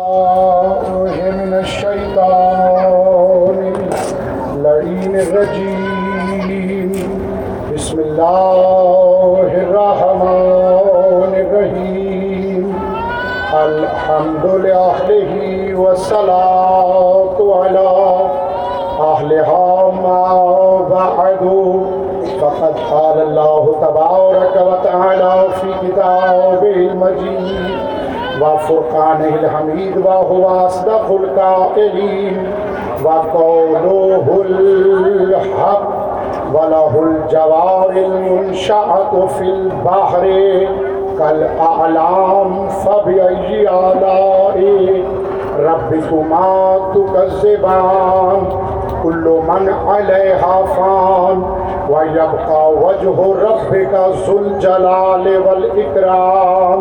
من الشيطان اللعين الرجيم. بسم الله الرحمن الرحيم. الحمد لله والصلاة وفرقانه الحميد وهو أصدق القائلين وقوله الحق وله الجوار المنشأة في البحر، كالأعلام فبأي آلاء ربكما تكذبان، كل من عليها فان، ويبقى وجه ربك ذو الجلال والإكرام.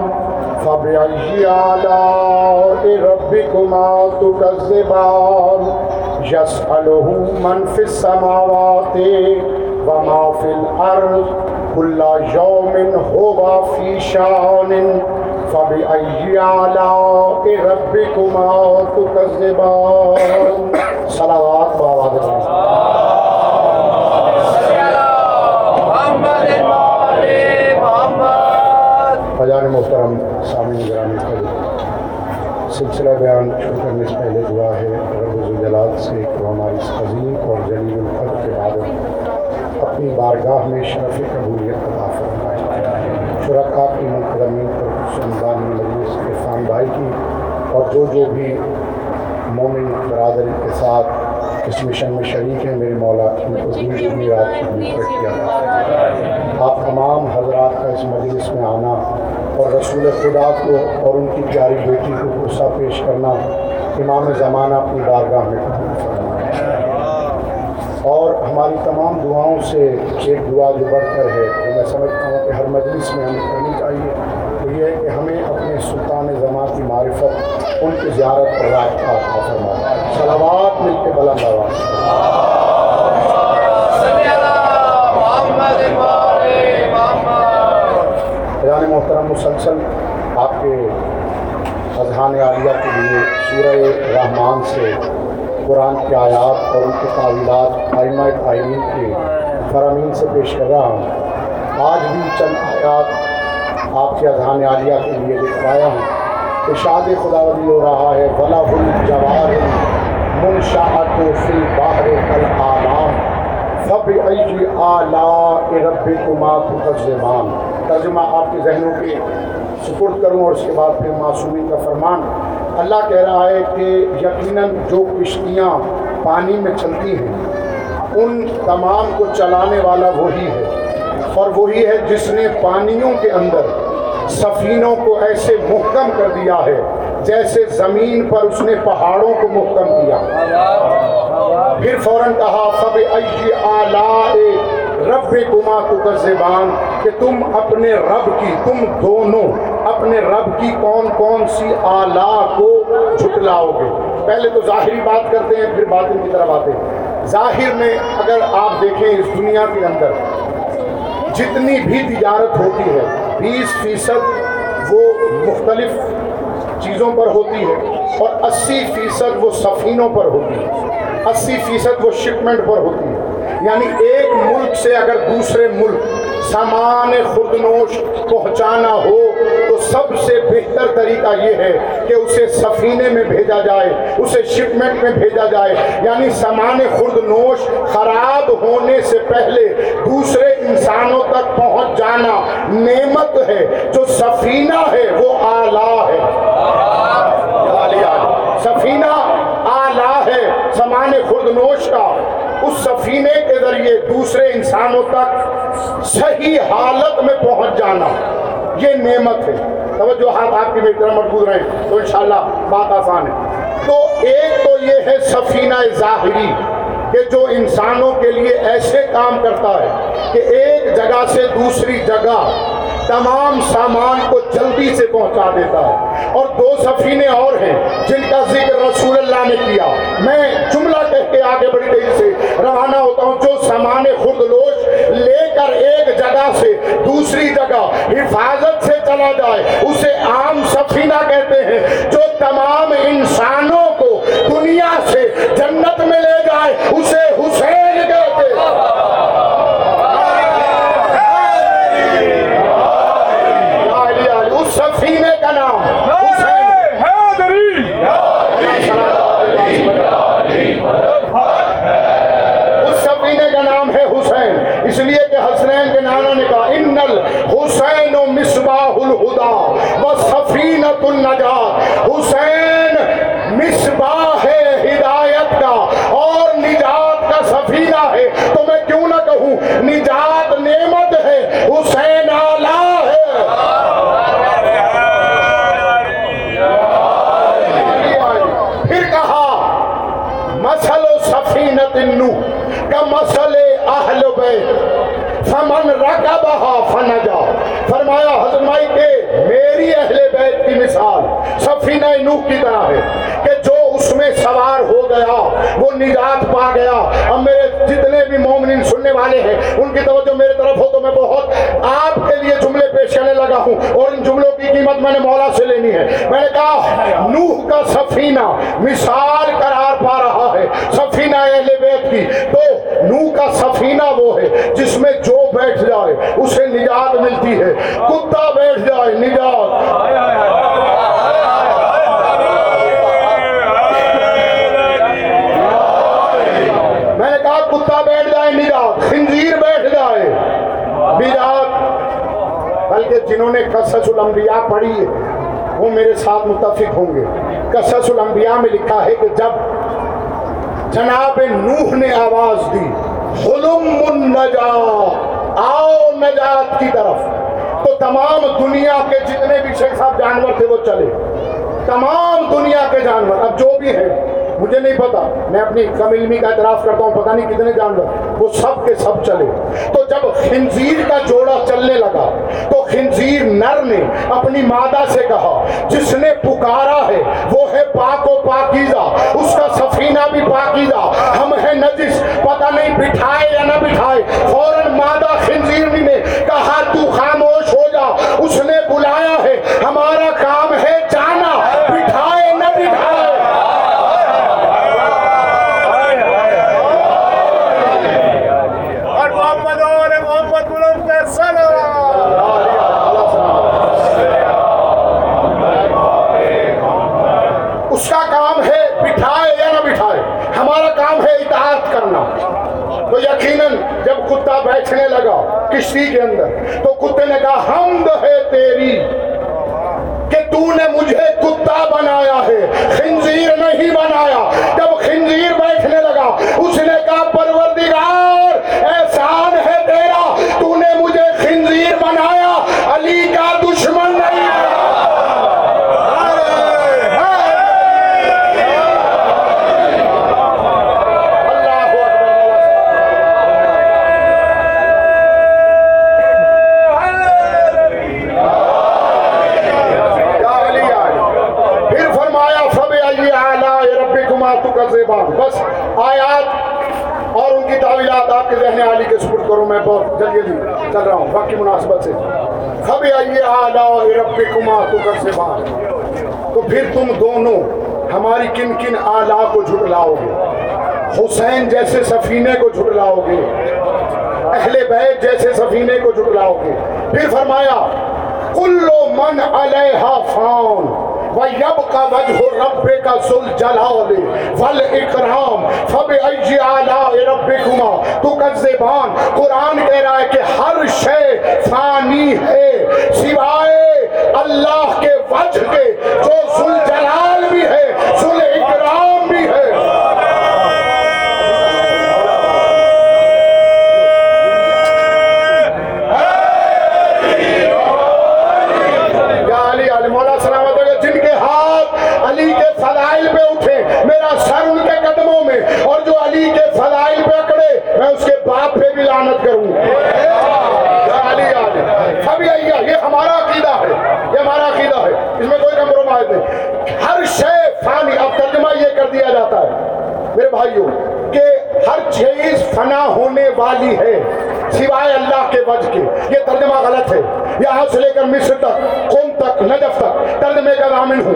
فبأي آلاء ربكما تكذبان؟ يسأله من في السماوات وما في الأرض، كل يوم هو في شان. فبأي آلاء ربكما تكذبان؟ صلوات محترم سامعین گرامی سلسلہ بیان شروع کرنے سے پہلے دعا ہے رب جلال سے کہ ہماری اس عظیم اور جلیل القدر کے بعد اپنی بارگاہ میں شرف قبولیت عطا فرمائے۔ شرکا کی منقدمین پر سمدانی مجلس عرفان بھائی کی اور جو جو بھی مومن برادری کے ساتھ اس مشن میں شریک ہیں، میرے مولا کی کیا آپ تمام حضرات کا اس مجلس میں آنا اور رسول خدا کو اور ان کی پیاری بیٹی کو غصہ پیش کرنا امام زمانہ اپنی بارگاہ میں اور ہماری تمام دعاؤں سے ایک دعا جو بڑھ کر ہے، جو میں سمجھتا ہوں کہ ہر مجلس میں ہمیں کرنی چاہیے، وہ یہ ہے کہ ہمیں اپنے سلطان زمان کی معرفت، ان کی زیارت پر رابطہ فرمائے۔ سلامات مل کے بلند آواز۔ محترم مسلسل، آپ کے اذہان عالیہ کے لیے سورہ رحمان سے قرآن کے آیات اور ان کے تعویلات آئمہ تعلیم کے فرامین سے پیش کر رہا ہوں۔ آج بھی چند آیات آپ کے اذہان عالیہ کے لیے لکھوایا ہوں۔ اشاد خدا ولی ہو رہا ہے ولا الجوار منشاعت فی البحر العالام فب ای آلاء ربکما تکذبان ترجمہ آپ کے ذہنوں کے سپرد کروں اور اس کے بعد پھر معصومی کا فرمان۔ اللہ کہہ رہا ہے کہ یقیناً جو کشتیاں پانی میں چلتی ہیں، ان تمام کو چلانے والا وہی ہے۔ اور وہی ہے جس نے پانیوں کے اندر سفینوں کو ایسے محکم کر دیا ہے، جیسے زمین پر اس نے پہاڑوں کو محکم کیا۔ پھر فوراً کہا فب ای آلاء رب کما تکذبان کہ تم اپنے رب کی، تم دونوں اپنے رب کی کون کون سی آلہ کو جھٹلاؤ گے؟ پہلے تو ظاہری بات کرتے ہیں، پھر باطن کی طرف آتے ہیں۔ ظاہر میں اگر آپ دیکھیں اس دنیا کے اندر، جتنی بھی تجارت ہوتی ہے، بیس فیصد وہ مختلف چیزوں پر ہوتی ہے اور اسی فیصد وہ سفینوں پر ہوتی ہے۔ اسی فیصد وہ شپمنٹ پر ہوتی ہے۔ یعنی ایک ملک سے اگر دوسرے ملک سامان خردنوش پہنچانا ہو، تو سب سے بہتر طریقہ یہ ہے کہ اسے سفینے میں بھیجا جائے، اسے شپمنٹ میں بھیجا جائے۔ یعنی سامان خردنوش خراب ہونے سے پہلے دوسرے انسانوں تک پہنچ جانا نعمت ہے۔ جو سفینہ ہے، وہ آلہ ہے۔ سفینہ سامان خردنوش کا اس سفینے کے ذریعے دوسرے انسانوں تک صحیح حالت میں پہنچ جانا۔ یہ نعمت ہے۔ توجہ ہاتھ آپ کی میری طرح مضبوط رہیں تو انشاءاللہ بات آسان ہے۔ تو ایک تو یہ ہے سفینہ ظاہری کہ جو انسانوں کے لیے ایسے کام کرتا ہے کہ ایک جگہ سے دوسری جگہ تمام سامان کو جلدی سے پہنچا دیتا ہے اور سفینے اور ہیں جن کا ذکر رسول اللہ نے کیا۔ میں جملہ کہہ کے آگے بڑی تیزی سے، روانہ ہوتا ہوں جو سامان خردلوش لے کر ایک جگہ سے دوسری جگہ حفاظت سے چلا جائے، اسے عام سفینہ کہتے ہیں، جو تمام انسانوں کو دنیا سے جنت میں لے جائے، اسے حسین ان کی توجہ میرے طرف ہو تو میں بہت آپ کے لیے جملے پیش کرنے لگا ہوں اور ان جملوں کی قیمت میں نے مولا سے لینی ہے۔ میں نے کہا، نوح کا سفینہ مثال قرار پا رہا ہے، سفینہ اہل بیت کی۔ تو نوح کا سفینہ وہ ہے جس میں جو بیٹھ جائے، اسے نجات ملتی ہے۔ کتا بیٹھ جائے، نجات۔ بیدات بلکہ جنہوں نے قصص الانبیاء پڑھی ہے، وہ میرے ساتھ متفق ہوں گے۔ قصص الانبیاء میں لکھا ہے کہ جب جناب نوح نے آواز دی خلم النجا، آؤ نجات کی طرف۔ تو تمام دنیا کے جتنے بھی شیخ صاحب جانور تھے، وہ چلے۔ تمام دنیا کے جانور، اب جو بھی ہیں مجھے نہیں پتا، میں اپنی کم علمی کا اعتراف کرتا ہوں پتہ نہیں کتنے جان رہا وہ سب کے سب چلے۔ تو جب خنزیر کا جوڑا چلنے لگا، تو خنزیر نر نے اپنی مادہ سے کہا، جس نے پکارا ہے، وہ ہے پاک و پاکیزہ۔ اس کا سفینہ بھی پاکیزہ۔ ہم ہیں نجس پتہ نہیں بٹھائے یا نہ بٹھائے، فوراً مادہ گا حمد ہے تیری کہ تُو نے مجھے کتا بنایا ہے خنزیر نہیں بنایا آیات اور ان کی تعویلات آپ کے ذہن عالی کے سپرد کروں میں بہت جلدی جلدی چل رہا ہوں وقت کی مناسبت سے۔ خبر آئیے آلہ رب کما تو کر سے باہر تو پھر تم دونوں ہماری کن کن آلا کو جھٹلاؤ گے حسین جیسے سفینے کو جھٹلاؤ گے اہل بیت جیسے سفینے کو جھٹلاؤ گے پھر فرمایا کلو من علیہ فان وَيَبْقَ وَجْهُ رَبِّكَ ذُو الْجَلَالِ وَالْإِكْرَامِ ایجی آلا ربکما تو کذبان قرآن کہہ رہا ہے کہ ہر شے فانی ہے، سوائے اللہ کے وجہ کے، جو سل جلال بھی ہے۔ سل اکرام بھی ہے جن کے ہاتھ علی کے سلائل پہ اٹھے، میرا سر ان کے قدموں میں میں اس کے باپ پہ بھی لانت کروں۔ سب یہی ہے۔ یہ ہمارا عقیدہ ہے۔ یہ ہمارا عقیدہ ہے۔ اس میں کوئی کمپرومائز نہیں۔ ہر شے فانی، اب ترجمہ یہ کر دیا جاتا ہے۔ میرے بھائیوں، کہ ہر چیز فنا ہونے والی ہے، سوائے اللہ کے وجہ کے۔ یہ ترجمہ غلط ہے۔ یہاں سے لے کر مصر تک، قوم تک، نجف تک ترجمے کا ضامن ہوں۔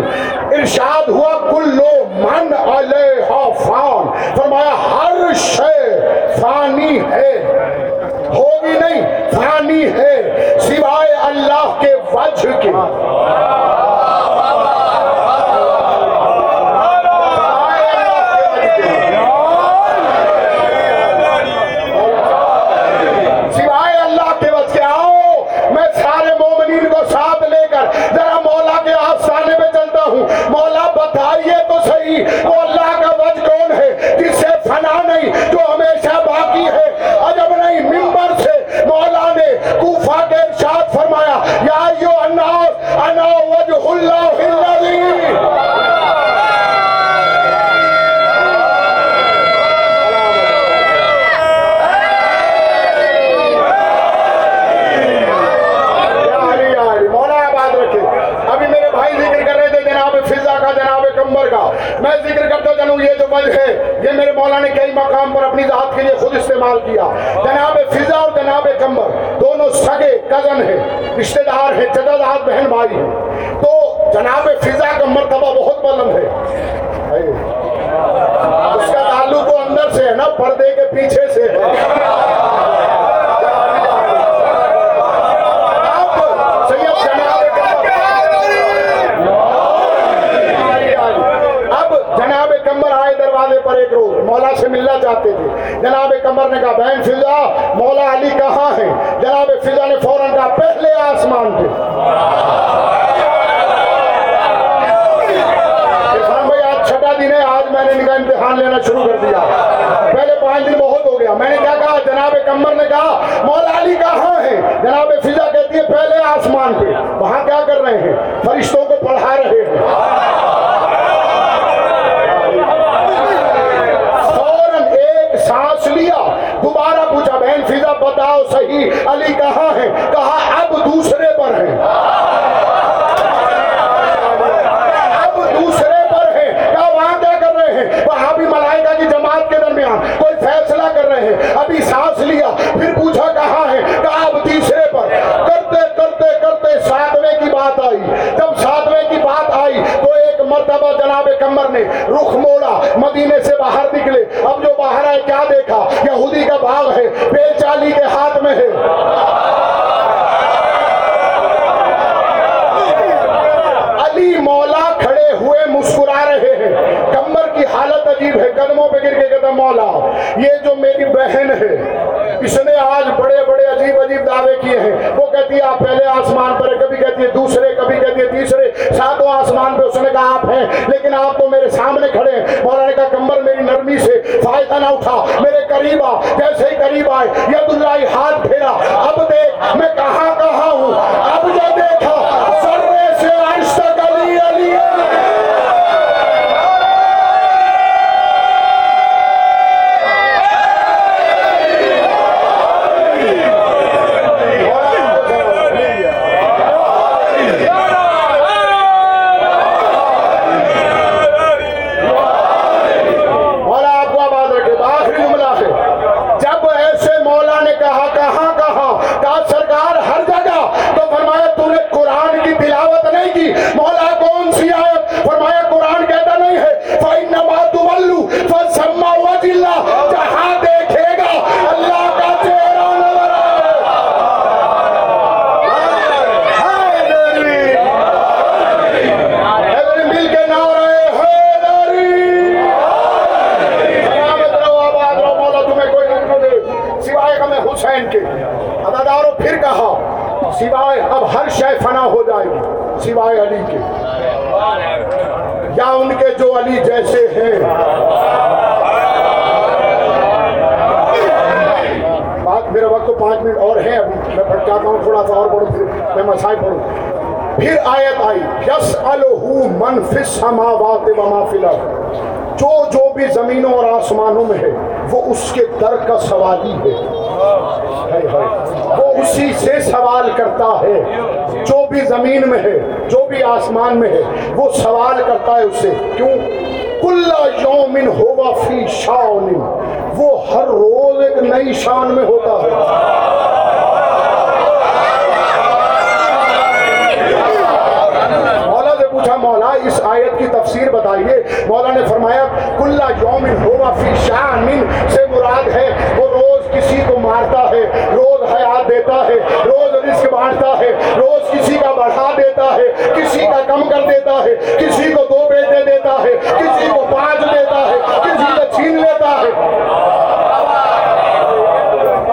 ارشاد ہوا، کل من علیہ فان فرمایا ہر شے فانی ہے۔ ہوگی نہیں فانی ہے۔ سوائے اللہ پردے کے پیچھے سے ہے۔ اب جناب اب کمر آئے دروازے پر ایک روز، مولا سے ملنا چاہتے تھے۔ جناب کمر نے کہا، بہن فضا، مولا علی کہاں ہے؟ جناب فضا نے فوراً کہا پہلے آسمان پہ۔ آج چھٹا دن آج میں نے ان کا امتحان لینا شروع کر دیا پہلے پانچ دن بہت ہو گیا میں نے کیا کہا جناب کمر نے کہا مولا علی کہاں ہے؟ جناب فضا کہتی ہے پہلے آسمان پہ۔ وہاں کیا کر رہے ہیں؟ فرشتوں کو پڑھا رہے ہیں۔ فوراً ایک سانس لیا۔ دوبارہ پوچھا، بہن فضا، بتاؤ صحیح علی کا ہے کہا اب دوسرے پر ہے اب دوسرے پر ہے کہا وہاں کیا کر رہے ہیں وہاں بھی ملائکہ کی جماعت کے درمیان کوئی فیصلہ کر رہے ہیں ابھی سانس لیا پھر پوچھا کہاں ہے کہا اب تیسرے پر کرتے کرتے کرتے ساتویں کی بات آئی جب ساتویں کی بات آئی تو ایک مرتبہ نے رخ موڑا مدینے سے باہر نکلے۔ اب جو باہر آئے کیا دیکھا؟ یہودی کا باغ ہے بیل چالی کے ہاتھ میں ہے۔ علی مولا کھڑے ہوئے مسکرا رہے ہیں۔ کمر کی حالت عجیب ہے قدموں پہ گر کے کہتا مولا یہ جو میری بہن ہے اس نے آج بڑے بڑے عجیب عجیب دعوے کیے ہیں۔ وہ کہتی ہے آپ پہلے آسمان پر ہیں، کبھی کہتی ہے دوسرے، کبھی کہتی ہے تیسرے، ساتوں آسمان پہ اس نے کہا آپ ہیں، لیکن آپ تو میرے سامنے کھڑے ہیں۔ مولا نے کہا میری نرمی سے فائدہ نہ اٹھا۔ میرے قریب آ، جیسے ہی قریب آئے ید اللہ ہاتھ پھیرا۔ اب دیکھ، میں کہاں کہاں ہوں؟ اب جو دیکھا سرے سے عرش تک علی علی مولا آپ کو آباد رکھے تو آخری جملہ ہے جب ایسے مولا نے کہا کہاں کہاں کہا سرکار ہر جگہ تو فرمایا تو نے قرآن کی تلاوت نہیں کی مولا کون سی آیت فرمایا قرآن کہتا نہیں ہے فَإِنَّمَا تُوَلُّوا فَسَمَّا وَجِ اللَّهِ جہاں دیکھے گا اللہ کا چہرہ نظر آئے حیدری مل کے نعرہ حیدری سلامت رہو آباد رہو مولا تمہیں کوئی نہ دے سوائے غم حسین کے عدداروں پھر کہا، سوائے اب ہر شے فنا ہو جائے گی، سوائے علی کے۔ یا ان کے جو علی جیسے ہیں۔ بات میرا وقت تو پانچ منٹ اور ہے ابھی میں پڑھ ہوں، تھوڑا سا اور پڑھوں، پھر میں مسائل پڑھوں۔ پھر آیت آئی یس من فی السماوات و ما فی الارض۔ جو جو بھی زمینوں اور آسمانوں میں ہے، وہ اس کے در کا سوالی ہے۔ وہ اسی سے سوال کرتا ہے، جو بھی زمین میں ہے، جو بھی آسمان میں ہے، وہ سوال کرتا ہے اس سے کیوں؟ کل یومن ہوگا فی شاون وہ ہر روز ایک نئی شان میں ہوتا ہے۔ مولا سے پوچھا، مولا، اس آیت کی تفسیر بتائیے۔ مولا نے فرمایا، کلا یومن ہوا فی شان اولاد ہے، وہ روز کسی کو مارتا ہے، روز حیات دیتا ہے، روز رزق بانٹتا ہے، روز کسی کا بڑھا دیتا ہے، کسی کا کم کر دیتا ہے، کسی کو دو بیٹے دیتا ہے کسی کو پانچ دیتا ہے کسی کو چھین لیتا ہے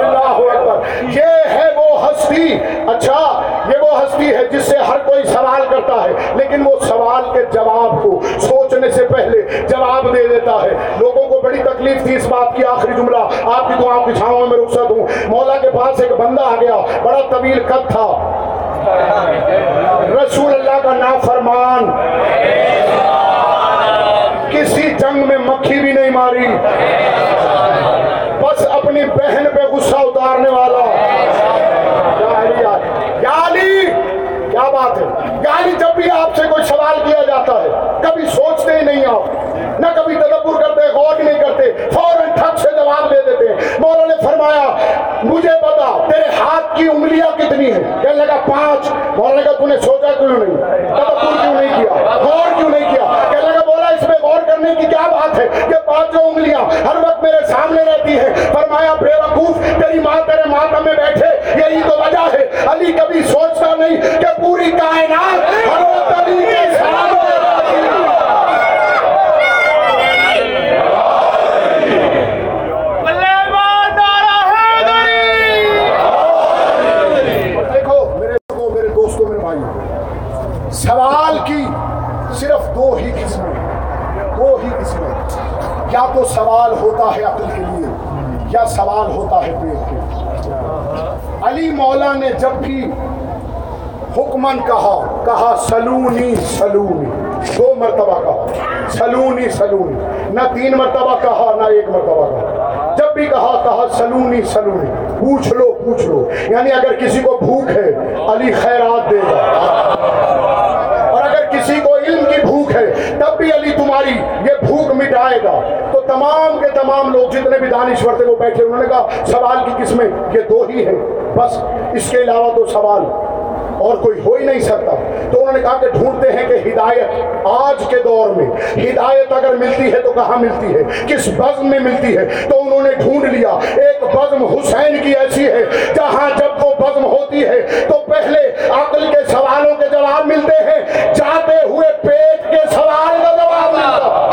اللہ اکبر یہ ہے وہ ہستی اچھا یہ وہ ہستی ہے جس سے ہر کوئی سوال کرتا ہے لیکن وہ سوال کے جواب کو سوچنے سے پہلے جواب دے دیتا ہے لوگوں کو بڑی تکلیف تھی اس بات کی آخری جملہ آپ کی دعاؤں کی چھاؤں میں رخصت ہوں۔ مولا کے پاس ایک بندہ آ گیا، بڑا طویل قد تھا۔ رسول اللہ کا نافرمان۔ کسی جنگ میں مکھی بھی نہیں ماری بس اپنی بہن پہ غصہ اتارنے والا یا علی یا علی کیا بات ہے یعنی جب بھی آپ سے کوئی سوال کیا جاتا ہے کبھی سوچتے ہی نہیں آپ نہ کبھی تدبر کرتے غور نہیں کرتے فوراً ٹھک سے جواب دے دیتے ہیں مولا نے فرمایا مجھے بتا تیرے ہاتھ کی انگلیاں کتنی ہیں کہنے لگا پانچ مولا نے کہا تو نے سوچا کیوں نہیں تدبر کیوں نہیں کیا غور کیوں نہیں کیا کہنے لگا بولا اس میں غور کرنے کی کیا بات ہے یہ پانچوں انگلیاں ہر وقت میرے سامنے رہتی ہیں فرمایا بے وقوف تیری ماں تیرے ماتم میں بیٹھے یہی تو وجہ کبھی کبھی سوچتا نہیں کہ پوری کائنات حضرت علی کے سامنے رہتی ہے بلے ماندارا حیدری دیکھو میرے لوگوں میرے دوستوں میرے بھائی سوال کی صرف دو ہی قسمیں دو ہی قسمیں یا تو سوال ہوتا ہے عقل کے لیے یا سوال ہوتا ہے پیٹ کے علی مولا نے جب بھی حکمن کہا کہا، سلونی سلونی، دو مرتبہ کہا۔ سلونی سلونی، نہ تین مرتبہ کہا، نہ ایک مرتبہ کہا۔ جب بھی کہا کہا، سلونی سلونی۔ پوچھ لو پوچھ لو۔ یعنی اگر کسی کو بھوک ہے، علی خیرات دے گا۔ اور اگر کسی کو علم کی بھوک ہے تب بھی علی تمہاری یہ بھوک مٹائے گا۔ تو تمام کے تمام لوگ جتنے بھی دانشور تھے وہ بیٹھے، انہوں نے کہا، سوال کی قسمیں، یہ دو ہی ہیں، بس اس کے علاوہ تو سوال۔ اور کوئی ہو ہی نہیں سکتا۔ تو انہوں نے کہا کہ ڈھونڈتے ہیں کہ ہدایت آج کے دور میں، ہدایت اگر ملتی ہے تو کہاں ملتی ہے؟ کس بزم میں ملتی ہے؟ تو انہوں نے ڈھونڈ لیا۔ ایک بزم حسین کی ایسی ہے، جہاں جب وہ بزم ہوتی ہے تو پہلے عقل کے سوالوں کے جواب ملتے ہیں، جاتے ہوئے پیٹ کے سوال کا جواب ملتا۔